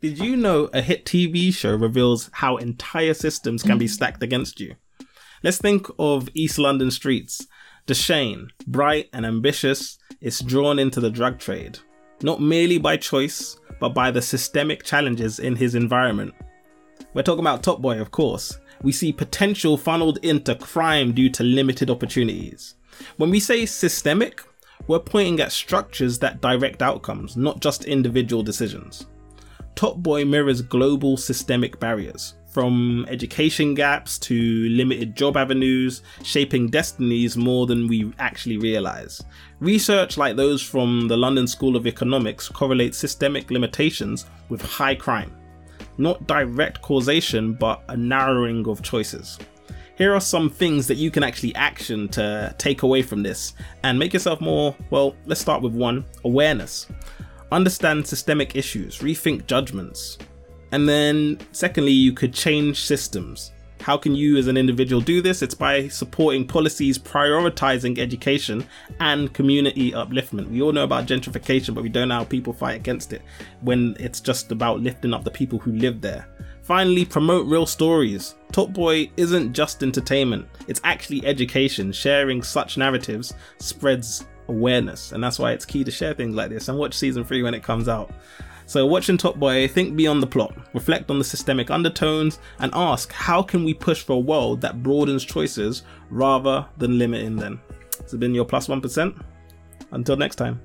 Did you know a hit TV show reveals how entire systems can be mm. stacked against you? Let's think of East London streets. Dushane, bright and ambitious, is drawn into the drug trade, not merely by choice, but by the systemic challenges in his environment. We're talking about Top Boy, of course. We see potential funneled into crime due to limited opportunities. When we say systemic, we're pointing at structures that direct outcomes, not just individual decisions. Top Boy mirrors global systemic barriers, from education gaps to limited job avenues, shaping destinies more than we actually realize. Research like those from the London School of Economics correlates systemic limitations with high crime. Not direct causation, but a narrowing of choices. Here are some things that you can actually action to take away from this and make yourself more, well, let's start with one awareness understand systemic issues, rethink judgments. And then, secondly, you could change systems. How can you as an individual do this? It's by supporting policies prioritizing education and community upliftment. We all know about gentrification, but we don't know how people fight against it when it's just about lifting up the people who live there. Finally, promote real stories. Top Boy isn't just entertainment, it's actually education. Sharing such narratives spreads awareness, and that's why it's key to share things like this and watch season three when it comes out. So, watching Top Boy, think beyond the plot, reflect on the systemic undertones, and ask how can we push for a world that broadens choices rather than limiting them. Has been your plus 1. Until next time.